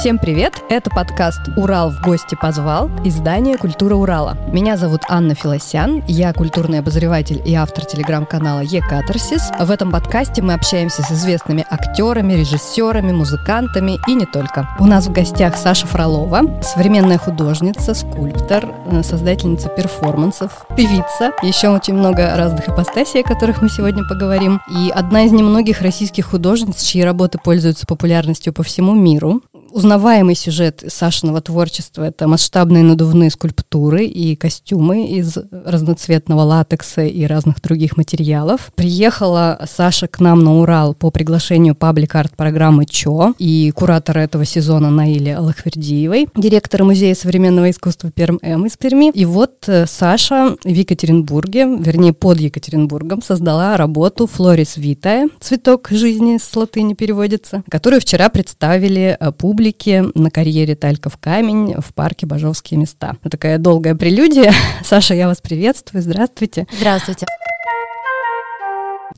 Всем привет! Это подкаст «Урал в гости позвал» издание «Культура Урала». Меня зовут Анна Филосян, я культурный обозреватель и автор телеграм-канала «Екатарсис». В этом подкасте мы общаемся с известными актерами, режиссерами, музыкантами и не только. У нас в гостях Саша Фролова, современная художница, скульптор, э, создательница перформансов, певица. Еще очень много разных ипостасей, о которых мы сегодня поговорим. И одна из немногих российских художниц, чьи работы пользуются популярностью по всему миру. Узнаваемый сюжет Сашиного творчества — это масштабные надувные скульптуры и костюмы из разноцветного латекса и разных других материалов. Приехала Саша к нам на Урал по приглашению паблик-арт-программы ЧО и куратора этого сезона Наили Аллахвердиевой, директора Музея современного искусства Перм-М из Перми. И вот э, Саша в Екатеринбурге, вернее, под Екатеринбургом, создала работу «Флорис Витая», «Цветок жизни» с латыни переводится, которую вчера представили э, публике публики на карьере Тальков камень в парке Бажовские места. Такая долгая прелюдия. Саша, я вас приветствую. Здравствуйте. Здравствуйте.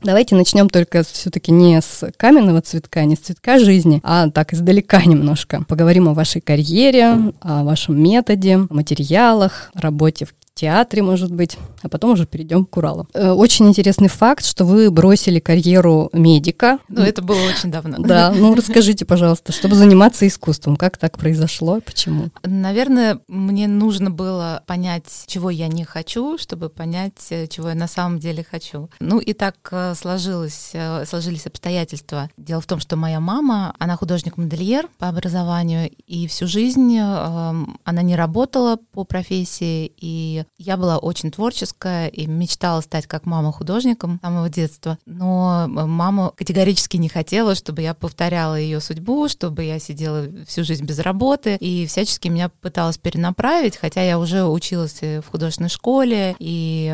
Давайте начнем только все-таки не с каменного цветка, не с цветка жизни, а так издалека немножко. Поговорим о вашей карьере, о вашем методе, о материалах, работе в театре, может быть, а потом уже перейдем к Уралу. Э, очень интересный факт, что вы бросили карьеру медика. Ну, это было очень давно. Да, ну расскажите, пожалуйста, чтобы заниматься искусством, как так произошло и почему? Наверное, мне нужно было понять, чего я не хочу, чтобы понять, э, чего я на самом деле хочу. Ну и так э, сложилось, сложились обстоятельства. Дело в том, что моя мама, она художник-модельер по образованию, и всю жизнь она не работала по профессии, и я была очень творческая и мечтала стать как мама художником с самого детства. Но мама категорически не хотела, чтобы я повторяла ее судьбу, чтобы я сидела всю жизнь без работы и всячески меня пыталась перенаправить, хотя я уже училась в художественной школе и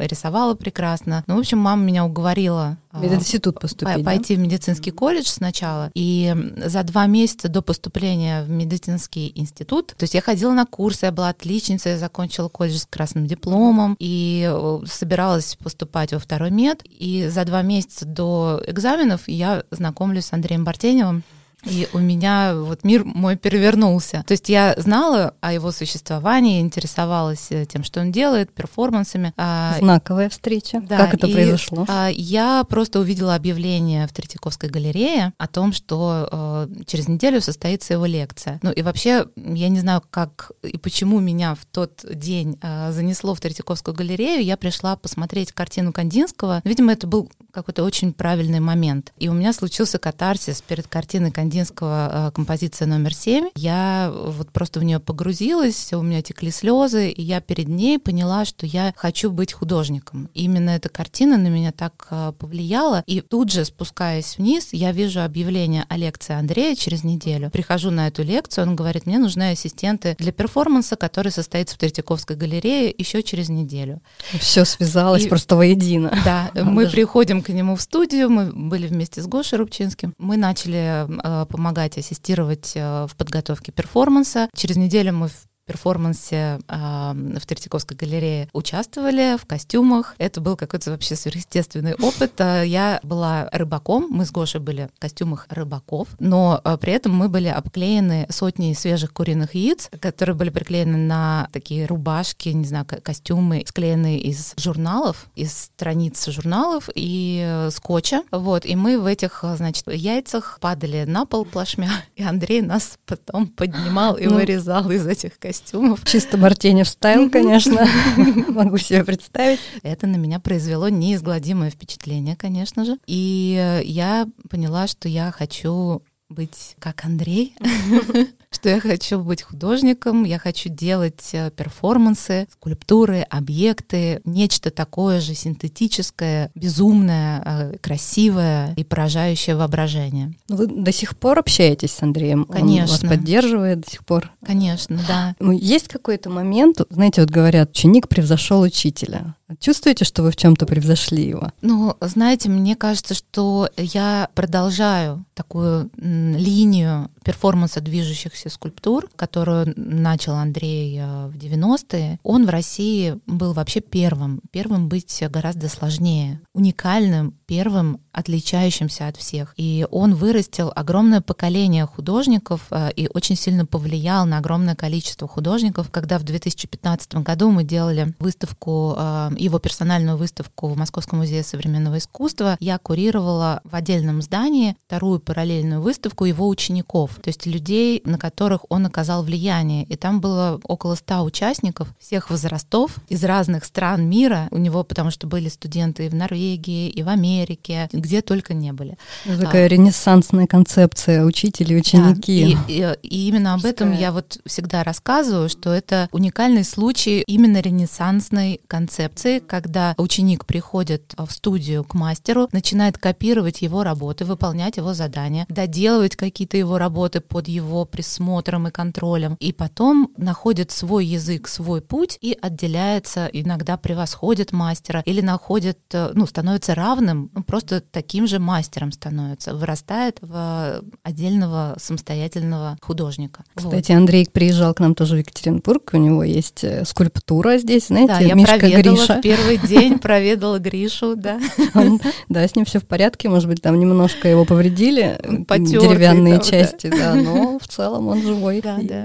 рисовала прекрасно. Ну, в общем, мама меня уговорила мединститут поступить, пойти да? в медицинский колледж сначала. И за два месяца до поступления в медицинский институт, то есть я ходила на курсы, я была отличницей, я закончила колледж с красным дипломом и э, собиралась поступать во второй мед. И за два месяца до экзаменов я знакомлюсь с Андреем Бартеневым, и у меня вот мир мой перевернулся. То есть я знала о его существовании, интересовалась э, тем, что он делает, перформансами. А, Знаковая встреча. Да, как это и, произошло? А, я просто увидела объявление в Третьяковской галерее о том, что э, через неделю состоится его лекция. Ну и вообще я не знаю, как и почему меня в тот день э, занесло в Третьяковскую галерею. Я пришла посмотреть картину Кандинского. Видимо, это был какой-то очень правильный момент. И у меня случился катарсис перед картиной Кандинского Кандинского э, композиция номер семь. Я вот просто в нее погрузилась, у меня текли слезы, и я перед ней поняла, что я хочу быть художником. Именно эта картина на меня так э, повлияла. И тут же, спускаясь вниз, я вижу объявление о лекции Андрея через неделю. Прихожу на эту лекцию, он говорит, мне нужны ассистенты для перформанса, который состоится в Третьяковской галерее еще через неделю. Все связалось и, просто воедино. Да, мы приходим к нему в студию, мы были вместе с Гошей Рубчинским, мы начали э, помогать, ассистировать э, в подготовке перформанса. Через неделю мы перформансе э, в Третьяковской галерее участвовали в костюмах. Это был какой-то вообще сверхъестественный опыт. А, я была рыбаком, мы с Гошей были в костюмах рыбаков, но э, при этом мы были обклеены сотней свежих куриных яиц, которые были приклеены на такие рубашки, не знаю, костюмы, склеенные из журналов, из страниц журналов и э, скотча. Вот, и мы в этих, значит, яйцах падали на пол плашмя, и Андрей нас потом поднимал и ну, вырезал из этих костюмов костюмов. Чисто Мартини стайл, конечно, могу себе представить. Это на меня произвело неизгладимое впечатление, конечно же. И я поняла, что я хочу быть как Андрей, что я хочу быть художником, я хочу делать э, перформансы, скульптуры, объекты, нечто такое же синтетическое, безумное, э, красивое и поражающее воображение. Ну, вы до сих пор общаетесь с Андреем? Конечно. Он вас поддерживает до сих пор? Конечно, да. Ну, есть какой-то момент, знаете, вот говорят, ученик превзошел учителя. Чувствуете, что вы в чем-то превзошли его? Ну, знаете, мне кажется, что я продолжаю такую линию перформанса движущихся скульптур, которую начал Андрей э, в 90-е. Он в России был вообще первым. Первым быть гораздо сложнее. Уникальным, первым отличающимся от всех. И он вырастил огромное поколение художников э, и очень сильно повлиял на огромное количество художников. Когда в 2015 году мы делали выставку, э, его персональную выставку в Московском музее современного искусства, я курировала в отдельном здании вторую параллельную выставку его учеников, то есть людей, на которых он оказал влияние. И там было около ста участников всех возрастов из разных стран мира. У него, потому что были студенты и в Норвегии, и в Америке, где только не были. Это такая а, ренессансная концепция учителей, ученики. Да, и, и, и именно об этом я вот всегда рассказываю, что это уникальный случай именно ренессансной концепции, когда ученик приходит в студию к мастеру, начинает копировать его работы, выполнять его задания, доделывать какие-то его работы под его присмотром и контролем, и потом находит свой язык, свой путь и отделяется, иногда превосходит мастера или находит, э, ну, становится равным, ну, просто таким же мастером становится, вырастает в отдельного самостоятельного художника. Кстати, вот. Андрей приезжал к нам тоже в Екатеринбург, у него есть э, скульптура здесь, знаете, да, Мишка Гриша. Первый день, проведала Гришу, да. да, с ним все в порядке, может быть, там немножко его повредили, деревянные части, да, но в целом он живой,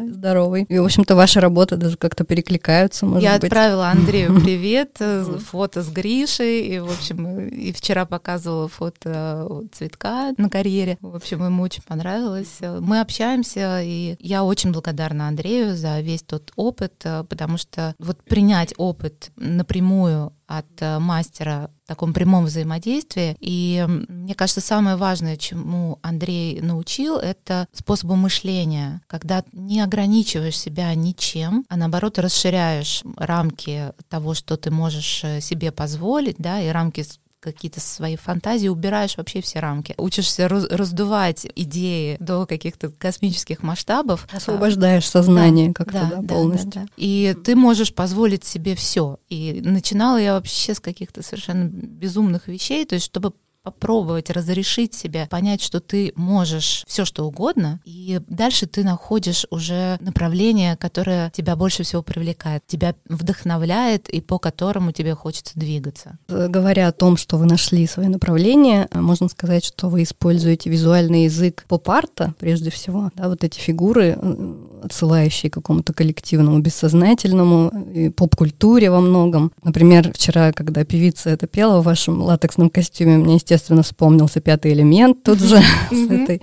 здоровый. И, в общем-то, ваша работа даже как-то перекликаются, может Я отправила Андрею привет, э, фото с Гришей, и, в общем, и вчера показывала фото цветка на карьере. В общем, ему очень понравилось. Мы общаемся, и я очень благодарна Андрею за весь тот опыт, э, потому что вот принять опыт напрямую от э, мастера в таком прямом взаимодействии. И мне кажется, самое важное, чему Андрей научил, это способу мышления, когда не ограничиваешь себя ничем, а наоборот расширяешь рамки того, что ты можешь э, себе позволить, да, и рамки какие-то свои фантазии, убираешь вообще все рамки. Учишься раздувать идеи до каких-то космических масштабов. Освобождаешь сознание да, как-то да, да, полностью. Да, да. И ты можешь позволить себе все. И начинала я вообще с каких-то совершенно безумных вещей, то есть чтобы попробовать разрешить себе, понять, что ты можешь все что угодно, и дальше ты находишь уже направление, которое тебя больше всего привлекает, тебя вдохновляет и по которому тебе хочется двигаться. Говоря о том, что вы нашли свое направление, можно сказать, что вы используете визуальный язык поп-арта, прежде всего, да, вот эти фигуры, отсылающие к какому-то коллективному, бессознательному, и поп-культуре во многом. Например, вчера, когда певица это пела в вашем латексном костюме, мне, естественно, вспомнился пятый элемент тут же с этой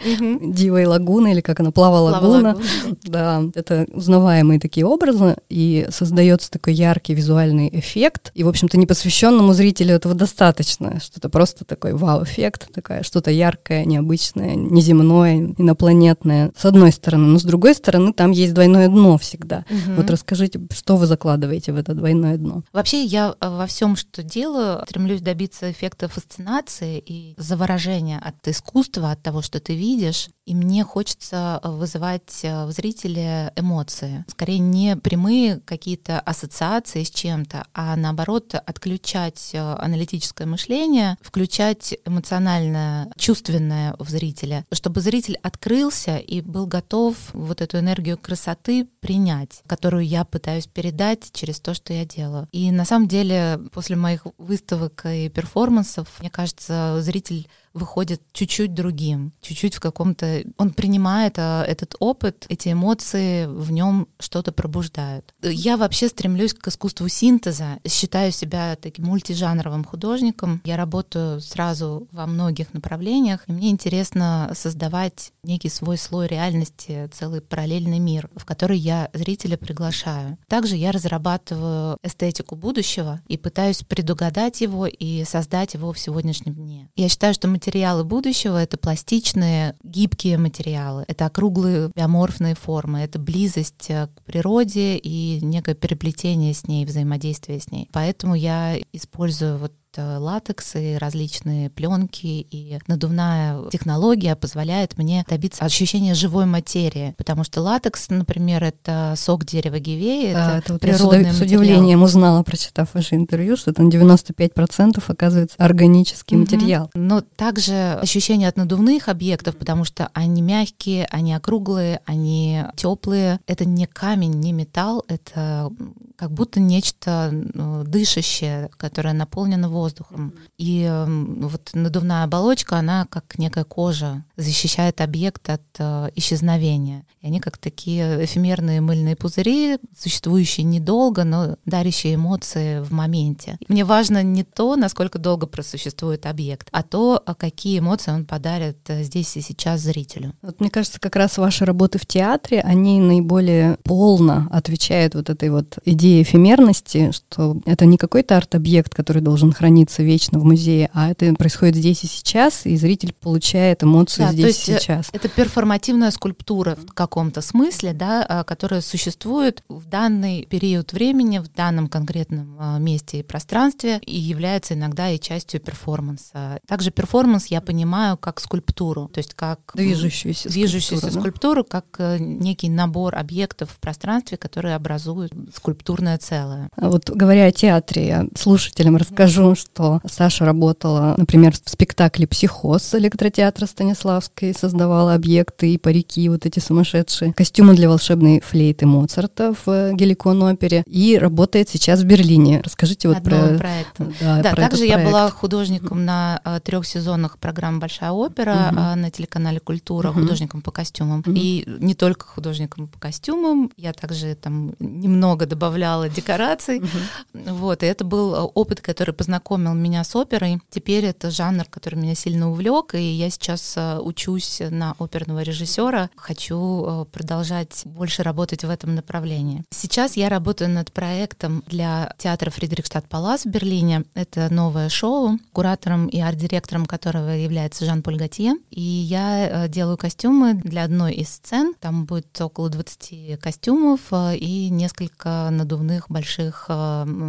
дивой лагуной, или как она, плава лагуна. Да, это узнаваемые такие образы, и создается такой яркий визуальный эффект. И, в общем-то, непосвященному зрителю этого достаточно, что это просто такой вау-эффект, такая что-то яркое, необычное, неземное, инопланетное, с одной стороны. Но с другой стороны, там есть двойное дно всегда. Вот расскажите, что вы закладываете в это двойное дно? Вообще, я во всем, что делаю, стремлюсь добиться эффекта фасцинации и заворожение от искусства, от того, что ты видишь. И мне хочется вызывать э, в зрителе эмоции. Скорее, не прямые какие-то ассоциации с чем-то, а наоборот, отключать э, аналитическое мышление, включать эмоциональное, чувственное в зрителя, чтобы зритель открылся и был готов вот эту энергию красоты принять, которую я пытаюсь передать через то, что я делаю. И на самом деле, после моих выставок и перформансов, мне кажется, зритель выходит чуть-чуть другим, чуть-чуть в каком-то... Он принимает а, этот опыт, эти эмоции в нем что-то пробуждают. Я вообще стремлюсь к искусству синтеза, считаю себя таким мультижанровым художником. Я работаю сразу во многих направлениях, и мне интересно создавать некий свой слой реальности, целый параллельный мир, в который я зрителя приглашаю. Также я разрабатываю эстетику будущего и пытаюсь предугадать его и создать его в сегодняшнем дне. Я считаю, что материалы будущего — это пластичные, гибкие материалы, это округлые биоморфные формы, это близость э, к природе и некое переплетение с ней, взаимодействие с ней. Поэтому я использую вот Э, латекс и различные пленки и надувная технология позволяет мне добиться ощущения живой материи, потому что латекс, например, это сок дерева гивеи, да, это, это вот природный я с, с удивлением узнала, прочитав ваше интервью, что там 95% оказывается органический угу. материал. Но также ощущение от надувных объектов, потому что они мягкие, они округлые, они теплые. Это не камень, не металл, это как будто нечто ну, дышащее, которое наполнено воздухом воздухом. И вот надувная оболочка, она как некая кожа, защищает объект от э, исчезновения. И они как такие эфемерные мыльные пузыри, существующие недолго, но дарящие эмоции в моменте. Мне важно не то, насколько долго просуществует объект, а то, а какие эмоции он подарит э, здесь и сейчас зрителю. Вот мне кажется, как раз ваши работы в театре, они наиболее полно отвечают вот этой вот идее эфемерности, что это не какой-то арт-объект, который должен храниться вечно в музее, а это происходит здесь и сейчас, и зритель получает эмоцию да, здесь и э, сейчас. Это перформативная скульптура в каком-то смысле, да, а, которая существует в данный период времени, в данном конкретном а, месте и пространстве, и является иногда и частью перформанса. Также перформанс я понимаю как скульптуру, то есть как движущуюся, движущуюся скульптуру, скульптуру, как э, некий набор объектов в пространстве, которые образуют скульптурное целое. А вот говоря о театре, я слушателям расскажу, что Саша работала, например, в спектакле «Психоз» электротеатра Станиславской, создавала объекты и парики, вот эти сумасшедшие, костюмы для волшебной флейты Моцарта в Геликон-опере, и работает сейчас в Берлине. Расскажите вот Одного про... проекта. Да, да про также я была художником на э, трех сезонах программы «Большая опера» угу. на телеканале «Культура», угу. художником по костюмам. Угу. И не только художником по костюмам, я также там немного добавляла декораций. Угу. Вот, и это был э, опыт, который познакомил меня с оперой. Теперь это жанр, который меня сильно увлек, и я сейчас э, учусь на оперного режиссера. Хочу э, продолжать больше работать в этом направлении. Сейчас я работаю над проектом для театра Фридрихштадт Палас в Берлине. Это новое шоу, куратором и арт-директором которого является Жан-Поль Готье. И я делаю костюмы для одной из сцен. Там будет около 20 костюмов и несколько надувных больших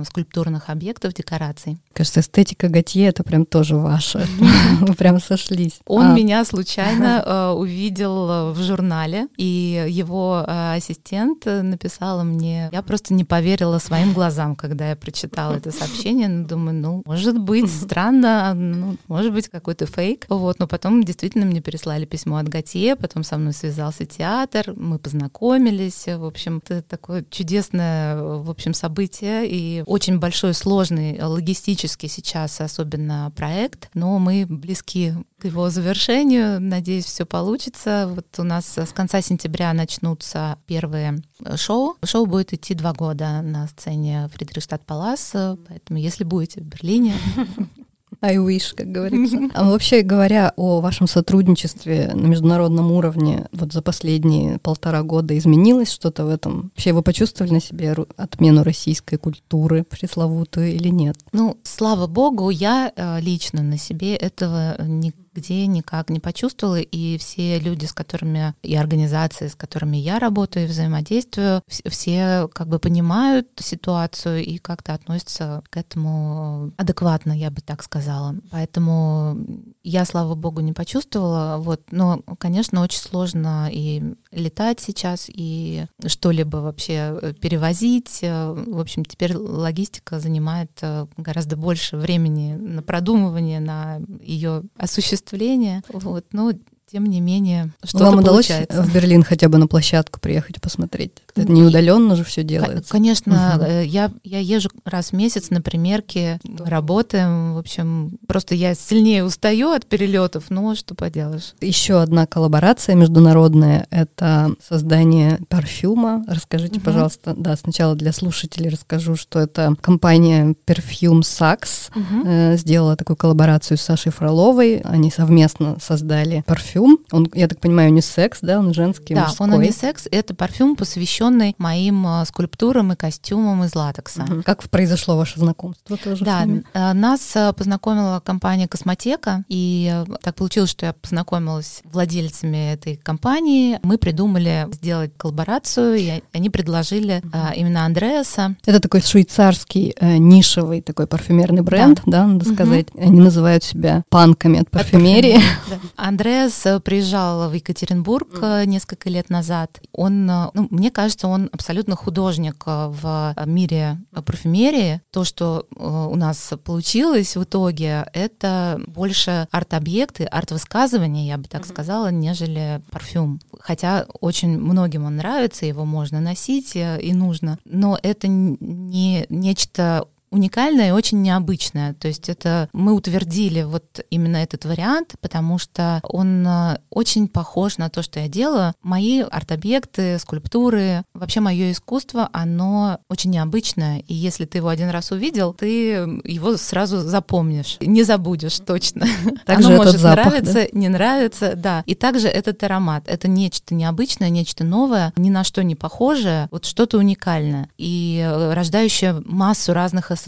скульптурных объектов, декораций. Кажется, эстетика Готье — это прям тоже ваша. Вы прям сошлись. Он а. меня случайно э, увидел э, в журнале, и его э, ассистент написала мне... Я просто не поверила своим глазам, когда я прочитала это сообщение. Ну, думаю, ну, может быть, странно, ну, может быть, какой-то фейк. Вот, но потом действительно мне переслали письмо от Готье, потом со мной связался театр, мы познакомились. В общем, это такое чудесное, в общем, событие и очень большой, сложный логистический сейчас особенно проект, но мы близки к его завершению. Надеюсь, все получится. Вот у нас с конца сентября начнутся первые шоу. Шоу будет идти два года на сцене Фридрихштадт Палас, поэтому если будете в Берлине, I wish, как говорится. А вообще говоря о вашем сотрудничестве на международном уровне, вот за последние полтора года изменилось что-то в этом? Вообще вы почувствовали на себе отмену российской культуры пресловутую или нет? Ну, слава богу, я э, лично на себе этого не где никак не почувствовала, и все люди, с которыми, и организации, с которыми я работаю и взаимодействую, все как бы понимают ситуацию и как-то относятся к этому адекватно, я бы так сказала. Поэтому я, слава богу, не почувствовала, вот, но, конечно, очень сложно и летать сейчас, и что-либо вообще перевозить. В общем, теперь логистика занимает гораздо больше времени на продумывание, на ее осуществление. Вот, но тем не менее, что-то Вам удалось получается. в Берлин хотя бы на площадку приехать и посмотреть? Это не удаленно же все делается. Конечно, угу. я, я езжу раз в месяц на примерки, работаем. В общем, просто я сильнее устаю от перелетов, но что поделаешь. Еще одна коллаборация международная — это создание парфюма. Расскажите, угу. пожалуйста, да, сначала для слушателей расскажу, что это компания Perfume Saks угу. э, сделала такую коллаборацию с Сашей Фроловой. Они совместно создали парфюм. Он, я так понимаю, не секс, да, он женский, Да, мужской. он не секс. Это парфюм, посвященный посвященный моим а, скульптурам и костюмам из латекса. Угу. Как произошло ваше знакомство тоже? Да, а, нас а, познакомила компания Космотека, и так получилось, что я познакомилась с владельцами этой компании. Мы придумали сделать коллаборацию, и они предложили угу. именно Андреаса. Это такой швейцарский э, нишевый такой парфюмерный бренд, да, да надо угу. сказать. Они называют себя панками от парфюмерии. Да. Андреас э, приезжал в Екатеринбург несколько лет назад. Он, ну, мне кажется, кажется, он абсолютно художник э, в мире парфюмерии. То, что э, у нас получилось в итоге, это больше арт-объекты, арт-высказывания, я бы так сказала, нежели парфюм. Хотя очень многим он нравится, его можно носить э, и нужно, но это не нечто уникальное и очень необычное. То есть это мы утвердили вот именно этот вариант, потому что он э, очень похож на то, что я делаю. Мои арт-объекты, скульптуры, вообще мое искусство, оно очень необычное. И если ты его один раз увидел, ты его сразу запомнишь, не забудешь точно. Также оно может запах, нравиться, да? не нравится, да. И также этот аромат. Это нечто необычное, нечто новое, ни на что не похожее, вот что-то уникальное. И э, рождающее массу разных ассоциаций,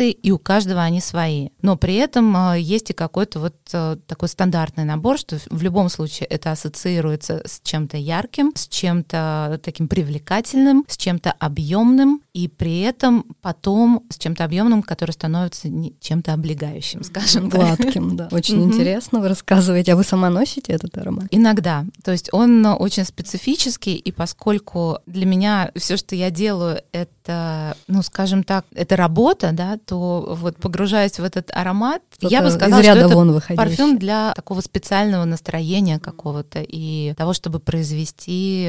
и у каждого они свои. Но при этом э, есть и какой-то вот э, такой стандартный набор, что в любом случае это ассоциируется с чем-то ярким, с чем-то таким привлекательным, с чем-то объемным, и при этом потом с чем-то объемным, который становится чем-то облегающим, скажем так. Гладким, да. Очень интересно вы рассказываете. А вы сама носите этот аромат? Иногда. То есть он э, очень специфический, и поскольку для меня все, что я делаю, это, ну, скажем так, это работа, да, то вот погружаясь в этот аромат, я бы сказала, что это вон выходящее. парфюм для такого специального настроения какого-то и того, чтобы произвести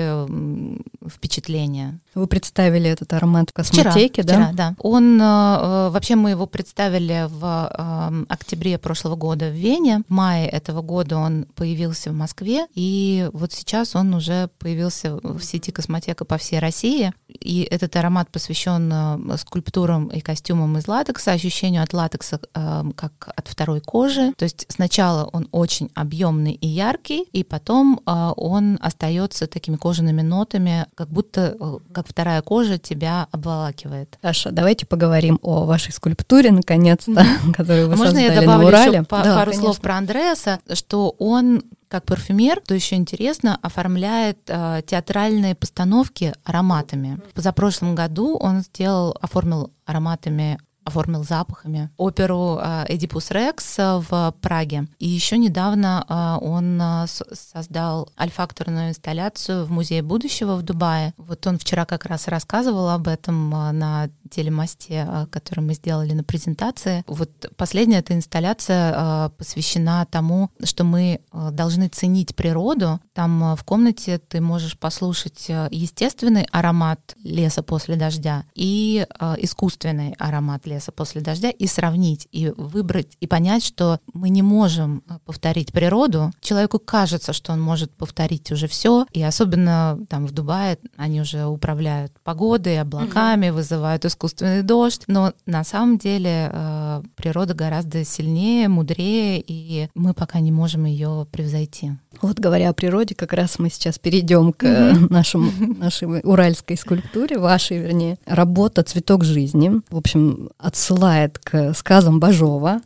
впечатление. Вы представили этот аромат в Вчера, космотеке, да? вчера, да. Он э, э, вообще мы его представили в э, октябре прошлого года в Вене. В мае этого года он появился в Москве, и вот сейчас он уже появился в сети космотека по всей России. И этот аромат посвящен э, скульптурам и костюмам из латекса, ощущению от латекса э, как от второй кожи. То есть сначала он очень объемный и яркий, и потом э, он остается такими кожаными нотами, как будто э, как вторая кожа тебя обволакивает. Саша, давайте поговорим о вашей скульптуре, наконец-то, которую вы А Можно я создали добавлю на Урале. еще па- Да, пару конечно. слов про Андреаса, что он как парфюмер, то еще интересно, оформляет э, театральные постановки ароматами. В позапрошлом году он сделал, оформил ароматами оформил запахами оперу э, Эдипус Рекс в Праге. И еще недавно э, он э, создал альфакторную инсталляцию в Музее будущего в Дубае. Вот он вчера как раз рассказывал об этом на телемосте, э, который мы сделали на презентации. Вот последняя эта инсталляция э, посвящена тому, что мы э, должны ценить природу. Там в комнате ты можешь послушать естественный аромат леса после дождя и искусственный аромат леса после дождя и сравнить, и выбрать, и понять, что мы не можем повторить природу. Человеку кажется, что он может повторить уже все, и особенно там в Дубае они уже управляют погодой, облаками, вызывают искусственный дождь, но на самом деле э, природа гораздо сильнее, мудрее, и мы пока не можем ее превзойти. Вот говоря о природе, как раз мы сейчас перейдем к э, нашему, нашей уральской скульптуре, вашей, вернее. Работа «Цветок жизни», в общем, отсылает к сказам Бажова.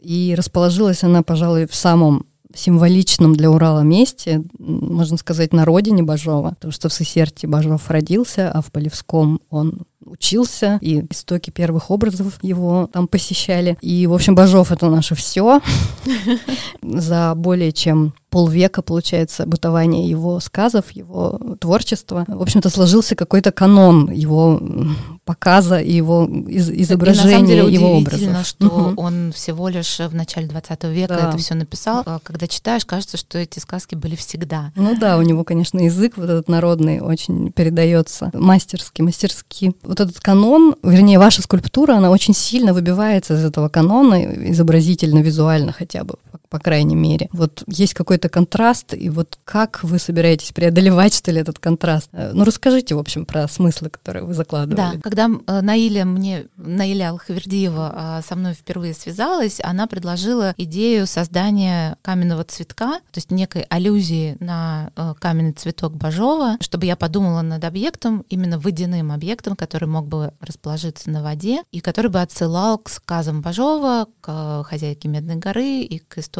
И расположилась она, пожалуй, в самом символичном для Урала месте, можно сказать, на родине Бажова, потому что в Сысерте Бажов родился, а в Полевском он учился, и истоки первых образов его там посещали. И, в общем, Бажов — это наше все. За более чем полвека, получается, бытования его сказов, его творчества. В общем-то, сложился какой-то канон его показа и его из- И на самом изображения деле его образов. что он всего лишь в начале 20 века Да. это все написал. А Когда читаешь, кажется, что эти сказки были всегда. Ну да, у него, конечно, язык вот этот народный очень передается мастерски, мастерски. Вот этот канон, вернее, ваша скульптура, она очень сильно выбивается из этого канона, изобразительно, визуально хотя бы, по, крайней мере. Вот есть какой-то контраст, и вот как вы собираетесь преодолевать, что ли, этот контраст? Э, Ну, расскажите, в общем, про смыслы, которые вы Да, закладывали. когда э, Наиля мне, Наиля Алхавердиева э, со мной впервые связалась, она предложила идею создания каменного цветка, то есть некой аллюзии на э, каменный цветок Бажова, чтобы я подумала над объектом, именно водяным объектом, который мог бы расположиться на воде и который бы отсылал к сказам Бажова, к хозяйке Медной горы и к истории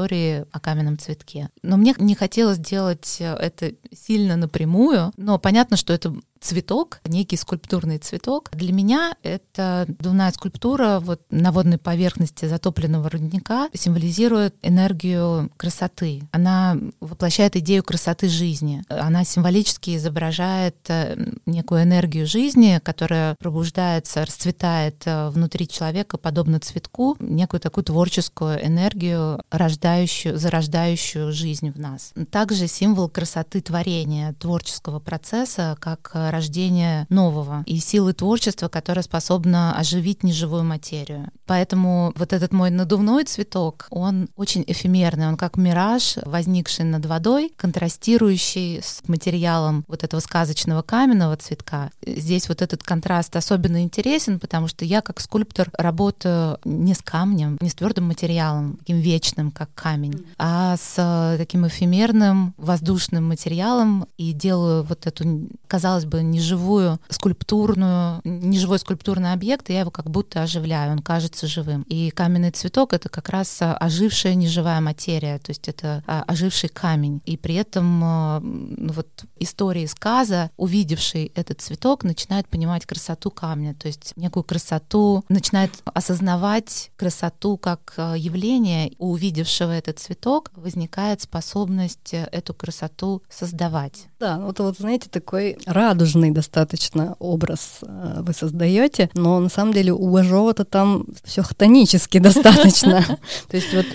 о каменном цветке. Но мне не хотелось делать это сильно напрямую, но понятно, что это цветок, некий скульптурный цветок. Для меня это дувная скульптура вот на водной поверхности затопленного родника символизирует энергию красоты. Она воплощает идею красоты жизни. Она символически изображает э, некую энергию жизни, которая пробуждается, расцветает э, внутри человека, подобно цветку, некую такую творческую энергию, рождающую, зарождающую жизнь в нас. Также символ красоты творения, творческого процесса, как рождения нового и силы творчества, которая способна оживить неживую материю. Поэтому вот этот мой надувной цветок, он очень эфемерный, он как мираж, возникший над водой, контрастирующий с материалом вот этого сказочного каменного цветка. Здесь вот этот контраст особенно интересен, потому что я как скульптор работаю не с камнем, не с твердым материалом, таким вечным, как камень, а с таким эфемерным воздушным материалом и делаю вот эту, казалось бы, неживую скульптурную, неживой скульптурный объект, и я его как будто оживляю, он кажется живым. И каменный цветок — это как раз ожившая неживая материя, то есть это а, оживший камень. И при этом а, ну, вот истории сказа, увидевший этот цветок, начинает понимать красоту камня, то есть некую красоту, начинает осознавать красоту как а, явление. У увидевшего этот цветок возникает способность э, эту красоту создавать. Да, вот, вот знаете, такой радужный достаточно образ э, вы создаете, но на самом деле у Бажова-то там все хтонически достаточно. То есть вот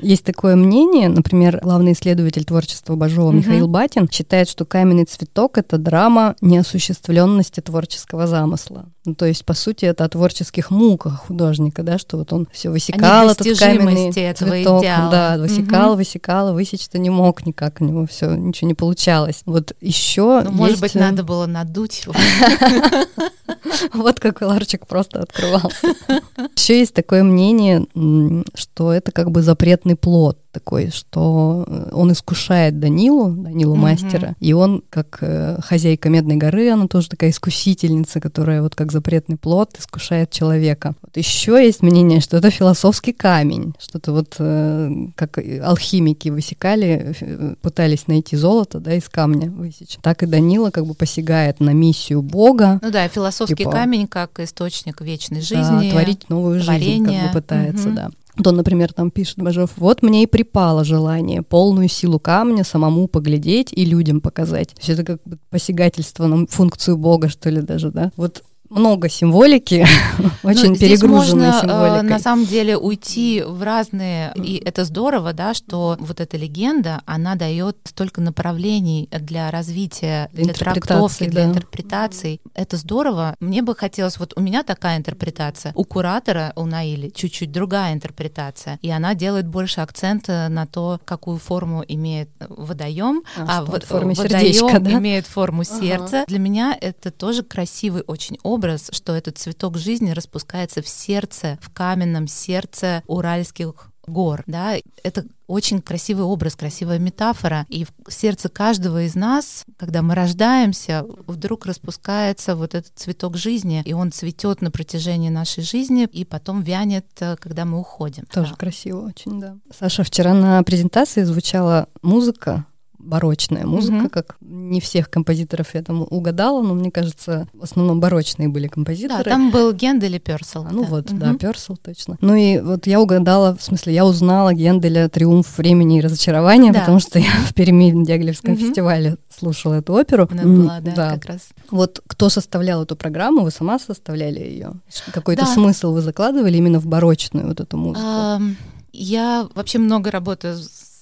есть такое мнение, например, главный исследователь творчества Бажова Михаил Батин считает, что «Каменный цветок» — это драма неосуществленности творческого замысла. Ну, то есть, по сути, это о творческих муках художника, да, что вот он все высекал этот каменный этого цветок, идеала. да, высекал, угу. высекал, высечь-то не мог никак, у него все ничего не получалось. Вот еще ну, может быть, э, надо было надуть его. Вот как ларчик просто открывался. Еще есть такое мнение, что это как бы запретный плод такой, что э, он искушает Данилу, Данилу mm-hmm. мастера, и он, как э, хозяйка Медной горы, она тоже такая искусительница, которая вот как запретный плод искушает человека. Вот еще есть мнение, что это философский камень, что-то вот э, как алхимики высекали, э, пытались найти золото, да, из камня высечь. Так и Данила как бы посягает на миссию Бога. Ну да, философский типа, камень как источник вечной жизни. Да, творить новую творение. жизнь, как бы пытается, mm-hmm. да то, например, там пишет Бажов, вот мне и припало желание полную силу камня самому поглядеть и людям показать. То есть это как бы посягательство на функцию Бога, что ли, даже, да? Вот много символики, очень ну, перегруженной можно, символикой. на самом деле уйти в разные, и это здорово, да, что вот эта легенда, она дает столько направлений для развития, для трактовки, для да. интерпретаций. Это здорово. Мне бы хотелось, вот у меня такая интерпретация, у куратора, у Наили, чуть-чуть другая интерпретация, и она делает больше акцента на то, какую форму имеет водоем, а, а в, форме водоем сердечка, да? имеет форму сердца. Ага. Для меня это тоже красивый очень образ образ, что этот цветок жизни распускается в сердце, в каменном сердце уральских гор, да, это очень красивый образ, красивая метафора. И в сердце каждого из нас, когда мы рождаемся, вдруг распускается вот этот цветок жизни, и он цветет на протяжении нашей жизни, и потом вянет, э, когда мы уходим. Тоже да. красиво очень, да. Саша, вчера на презентации звучала музыка барочная музыка, mm-hmm. как не всех композиторов я там угадала, но мне кажется, в основном барочные были композиторы. Да, там был Гендель и Персел. А, ну да. вот, mm-hmm. да, Персел точно. Ну и вот я угадала, в смысле, я узнала Генделя «Триумф времени и разочарования», да. потому что я в Перми в Дягилевском mm-hmm. фестивале слушала эту оперу. Она была, да, да, как раз. Вот кто составлял эту программу, вы сама составляли ее? Какой-то да. смысл вы закладывали именно в барочную вот эту музыку? Um... Я вообще много работаю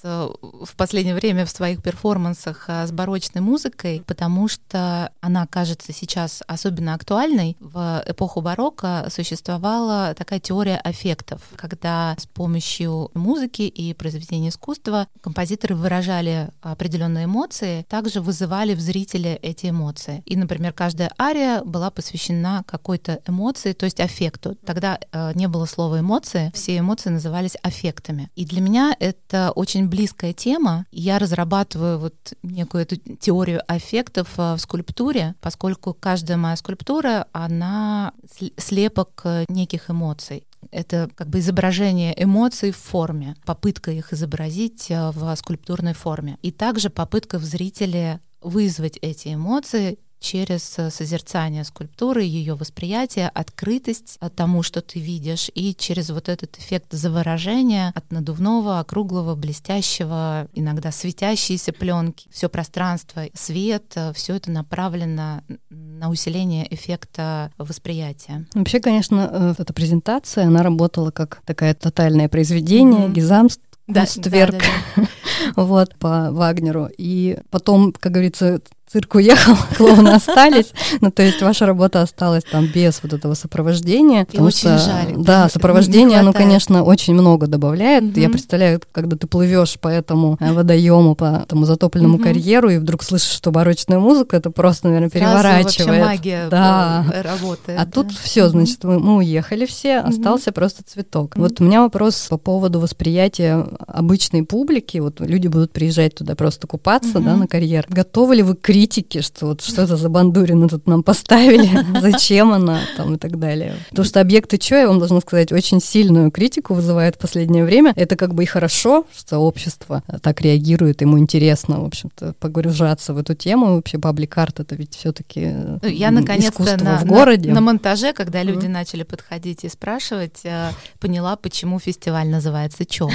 в последнее время в своих перформансах э, с барочной музыкой, потому что она кажется сейчас особенно актуальной. В эпоху барокко существовала такая теория аффектов, когда с помощью музыки и произведения искусства композиторы выражали определенные эмоции, также вызывали в зрителе эти эмоции. И, например, каждая ария была посвящена какой-то эмоции, то есть аффекту. Тогда э, не было слова эмоции, все эмоции назывались аффектами. И для меня это очень близкая тема. Я разрабатываю вот некую эту теорию аффектов э, в скульптуре, поскольку каждая моя скульптура, она слепок неких эмоций. Это как бы изображение эмоций в форме, попытка их изобразить э, в скульптурной форме. И также попытка в зрителе вызвать эти эмоции через э, созерцание скульптуры, ее восприятие, открытость тому, что ты видишь, и через вот этот эффект заворожения от надувного, округлого, блестящего, иногда светящиеся пленки, все пространство, свет, э, все это направлено на усиление эффекта восприятия. Вообще, конечно, э, эта презентация, она работала как такая тотальное произведение, mm-hmm. Гизамс, да, да, да, да. вот, по Вагнеру. И потом, как говорится, цирк уехал, клоуны остались. Ну, то есть ваша работа осталась там без вот этого сопровождения. И очень что, жаль. Да, сопровождение, оно, конечно, очень много добавляет. Угу. Я представляю, когда ты плывешь по этому э, водоему, по этому затопленному угу. карьеру, и вдруг слышишь, что барочная музыка, это просто, наверное, Сразу переворачивает. Вообще магия да. работает. А да. тут все, значит, мы, мы уехали все, угу. остался просто цветок. Угу. Вот у меня вопрос по поводу восприятия обычной публики. Вот люди будут приезжать туда просто купаться, угу. да, на карьер. Готовы ли вы к критики, что вот что это за бандурина тут нам поставили, зачем она там и так далее. Потому что объекты чё, я вам должна сказать, очень сильную критику вызывает в последнее время. Это как бы и хорошо, что общество так реагирует, ему интересно, в общем-то, погружаться в эту тему. Вообще паблик-арт это ведь все таки ну, Я наконец-то на, в городе. На, на монтаже, когда люди mm-hmm. начали подходить и спрашивать, э, поняла, почему фестиваль называется «Чё?».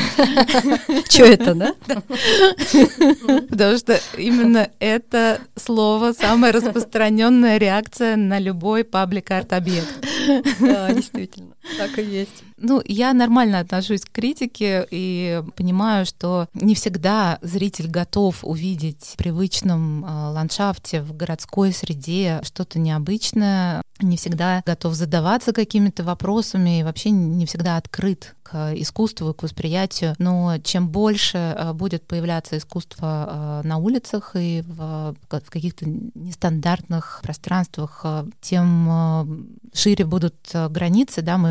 Чё это, да? Потому что именно это слово самая распространенная реакция на любой паблик-арт-объект. Да, действительно, так и есть. Ну, я нормально отношусь к критике и понимаю, что не всегда зритель готов увидеть в привычном э, ландшафте, в городской среде что-то необычное, не всегда готов задаваться какими-то вопросами и вообще не всегда открыт к искусству, к восприятию. Но чем больше э, будет появляться искусство э, на улицах и в каких-то нестандартных пространствах, тем шире будут границы, да, мы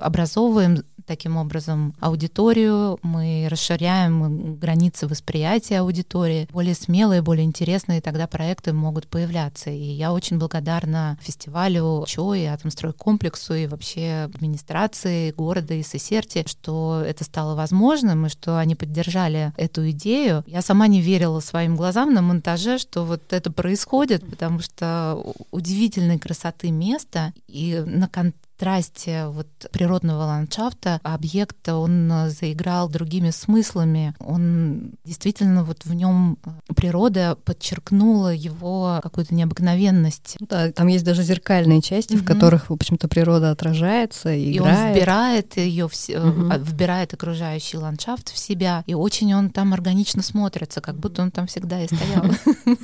образовываем таким образом аудиторию, мы расширяем границы восприятия аудитории, более смелые, более интересные тогда проекты могут появляться. И я очень благодарна фестивалю ЧО и Атомстройкомплексу и вообще администрации города и Сесерти, что это стало возможным и что они поддержали эту идею. Я сама не верила своим глазам на монтаже, что вот это происходит, потому что удивительной красоты места и на кон контрасте вот природного ландшафта объект, он заиграл другими смыслами. Он действительно вот в нем э, природа подчеркнула его какую-то необыкновенность. Да, там есть даже зеркальные части, угу. в которых, в общем-то, природа отражается и, и играет. он вбирает ее, угу. вбирает окружающий ландшафт в себя, и очень он там органично смотрится, как будто он там всегда и стоял.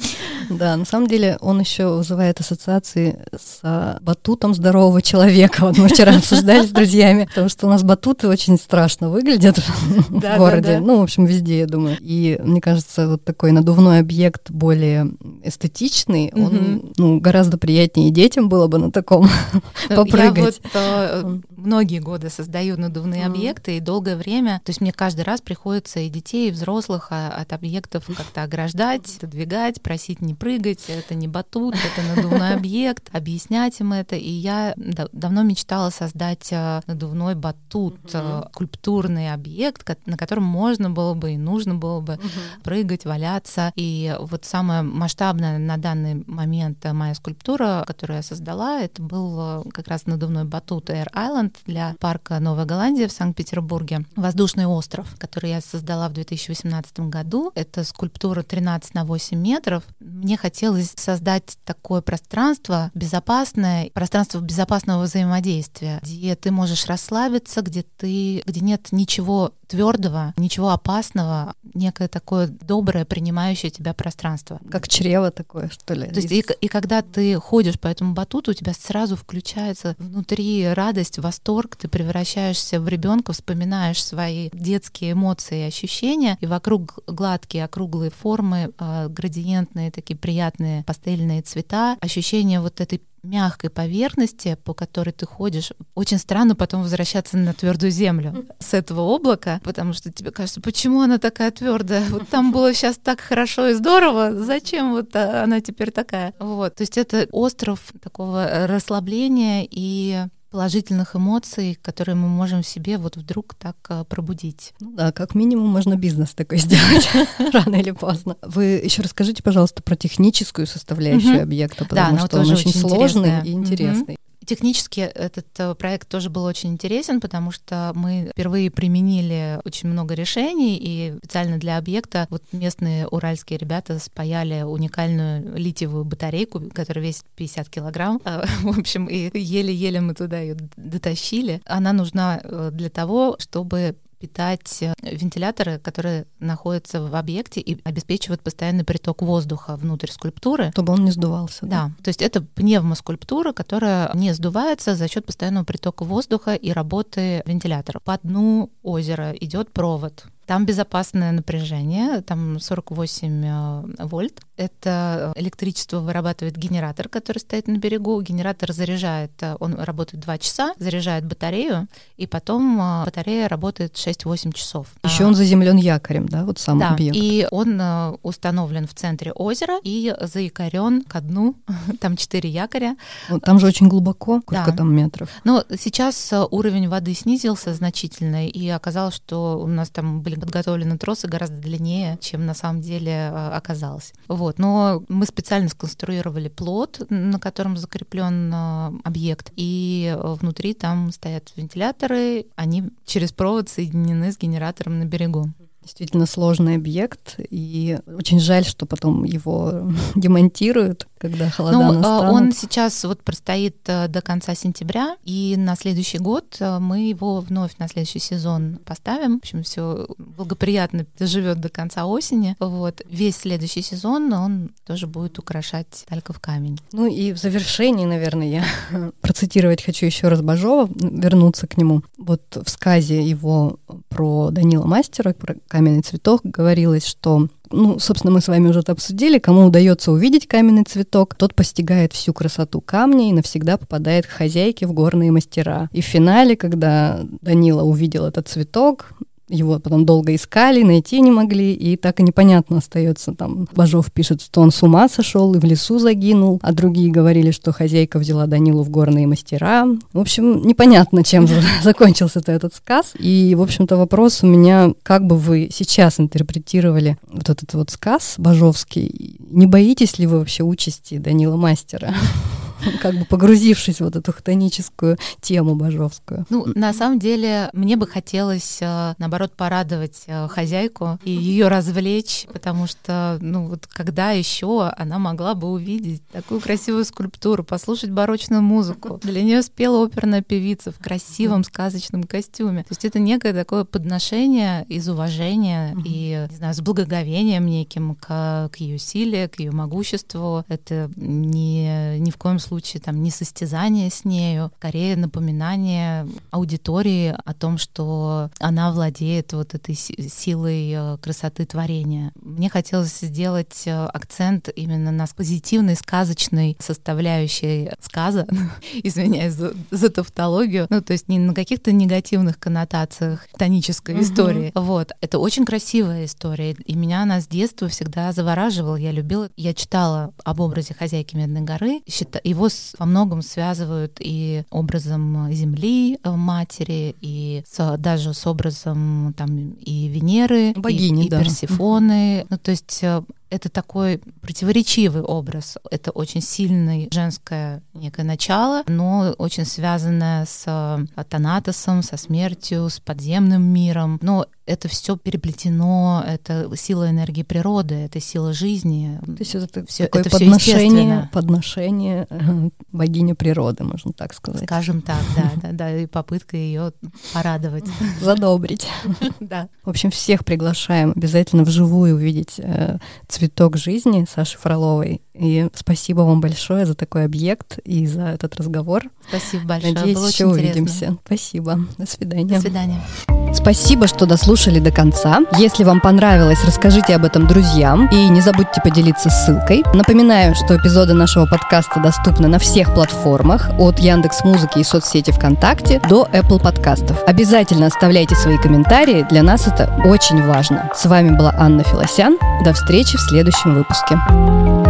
Да, на самом деле он еще вызывает ассоциации с батутом здорового человека вот мы вчера обсуждали с друзьями, потому что у нас батуты очень страшно выглядят в городе. Ну, в общем, везде, я думаю. И мне кажется, вот такой надувной объект более эстетичный, он ну, гораздо приятнее детям было бы на таком попрыгать. Я вот э, многие годы создаю надувные объекты, и долгое время, то есть мне каждый раз приходится и детей, и взрослых а, от объектов как-то ограждать, отодвигать, просить не прыгать, это не батут, это надувной объект, объяснять им это. И я давно мечтала создать э, надувной батут, mm-hmm. скульптурный объект, на котором можно было бы и нужно было бы mm-hmm. прыгать, валяться. И вот самая масштабная на данный момент моя скульптура, которую я создала, это был э, как раз надувной батут Air Island для парка Новая Голландия в Санкт-Петербурге. Воздушный остров, который я создала в 2018 году. Это скульптура 13 на 8 метров. Мне хотелось создать такое пространство безопасное, пространство безопасного взаимодействия взаимодействия, где ты можешь расслабиться, где ты, где нет ничего твердого, ничего опасного, некое такое доброе, принимающее тебя пространство. Как чрево такое, что ли? То есть и, и когда ты ходишь по этому батуту, у тебя сразу включается внутри радость, восторг, ты превращаешься в ребенка, вспоминаешь свои детские эмоции и ощущения, и вокруг гладкие округлые формы, а, градиентные такие приятные пастельные цвета, ощущение вот этой мягкой поверхности, по которой ты ходишь, очень странно потом возвращаться на твердую землю с этого облака, потому что тебе кажется, почему она такая твердая? Вот там было сейчас так хорошо и здорово, зачем вот она теперь такая? Вот, то есть это остров такого расслабления и положительных эмоций, которые мы можем в себе вот вдруг так а, пробудить. Ну да, как минимум можно бизнес такой сделать рано или поздно. Вы еще расскажите, пожалуйста, про техническую составляющую объекта, потому что он очень сложный и интересный. Технически этот э, проект тоже был очень интересен, потому что мы впервые применили очень много решений, и специально для объекта вот местные уральские ребята спаяли уникальную литиевую батарейку, которая весит 50 килограмм. А, в общем, и еле-еле мы туда ее дотащили. Она нужна э, для того, чтобы питать э, вентиляторы, которые находятся в объекте и обеспечивают постоянный приток воздуха внутрь скульптуры. Чтобы он не сдувался. Да, то есть это пневмоскульптура, которая не сдувается за счет постоянного притока воздуха и работы вентилятора. По дну озера идет провод там безопасное напряжение, там 48 э, вольт. Это электричество вырабатывает генератор, который стоит на берегу. Генератор заряжает, э, он работает 2 часа, заряжает батарею, и потом э, батарея работает 6-8 часов. Еще он заземлен якорем, да, вот сам да, объект. и он установлен в центре озера и заякорен ко дну. Там 4 якоря. Вот там же очень глубоко, сколько да. там метров? Но сейчас уровень воды снизился значительно, и оказалось, что у нас там были были подготовлены тросы гораздо длиннее, чем на самом деле а, оказалось. Вот. Но мы специально сконструировали плот, на котором закреплен а, объект, и внутри там стоят вентиляторы, они через провод соединены с генератором на берегу действительно сложный объект, и очень жаль, что потом его демонтируют, когда холода ну, настанут. Он сейчас вот простоит э, до конца сентября, и на следующий год э, мы его вновь на следующий сезон поставим. В общем, все благоприятно живет до конца осени. Вот весь следующий сезон он тоже будет украшать Тальков камень. Ну и в завершении, наверное, я процитировать хочу еще раз Бажова, вернуться к нему. Вот в сказе его про Данила Мастера, про каменный цветок, говорилось, что ну, собственно, мы с вами уже это обсудили. Кому удается увидеть каменный цветок, тот постигает всю красоту камня и навсегда попадает к хозяйке в горные мастера. И в финале, когда Данила увидел этот цветок, его потом долго искали, найти не могли, и так и непонятно остается. Там Бажов пишет, что он с ума сошел и в лесу загинул, а другие говорили, что хозяйка взяла Данилу в горные мастера. В общем, непонятно, чем закончился этот сказ. И, в общем-то, вопрос у меня, как бы вы сейчас интерпретировали вот этот вот сказ бажовский? Не боитесь ли вы вообще участи Данила Мастера? как бы погрузившись в вот эту хтоническую тему божовскую. Ну, на самом деле, мне бы хотелось, э, наоборот, порадовать э, хозяйку и ее развлечь, потому что, ну, вот когда еще она могла бы увидеть такую красивую скульптуру, послушать барочную музыку. Для нее спела оперная певица в красивом сказочном костюме. То есть это некое такое подношение из уважения и, не знаю, с благоговением неким к, к ее силе, к ее могуществу. Это не, ни в коем случае случае там не состязание с нею, скорее напоминание аудитории о том, что она владеет вот этой силой э, красоты творения. Мне хотелось сделать э, акцент именно на позитивной, сказочной составляющей сказа, извиняюсь за, за тавтологию, ну то есть не на каких-то негативных коннотациях тонической истории. Вот, это очень красивая история, и меня она с детства всегда завораживала. Я любила, я читала об образе хозяйки Медной горы, его его во многом связывают и образом Земли, э, матери, и с, даже с образом там и Венеры, Богини, и, и да. Персифоны. Ну, то есть э, это такой противоречивый образ. Это очень сильное женское некое начало, но очень связанное с э, Танатосом, со смертью, с подземным миром. Но это все переплетено, это сила энергии природы, это сила жизни. То есть это все такое это подношение, подношение э, богини природы, можно так сказать. Скажем так, да, да, да, и попытка ее порадовать. Задобрить. Да. В общем, всех приглашаем обязательно вживую увидеть э, цветок жизни Саши Фроловой. И спасибо вам большое за такой объект и за этот разговор. Спасибо большое. Надеюсь, Было еще увидимся. Спасибо. До свидания. До свидания. Спасибо, что дослушали до конца. Если вам понравилось, расскажите об этом друзьям и не забудьте поделиться ссылкой. Напоминаю, что эпизоды нашего подкаста доступны на всех платформах от Яндекс Музыки и соцсети ВКонтакте до Apple подкастов. Обязательно оставляйте свои комментарии, для нас это очень важно. С вами была Анна Филосян. До встречи в следующем выпуске.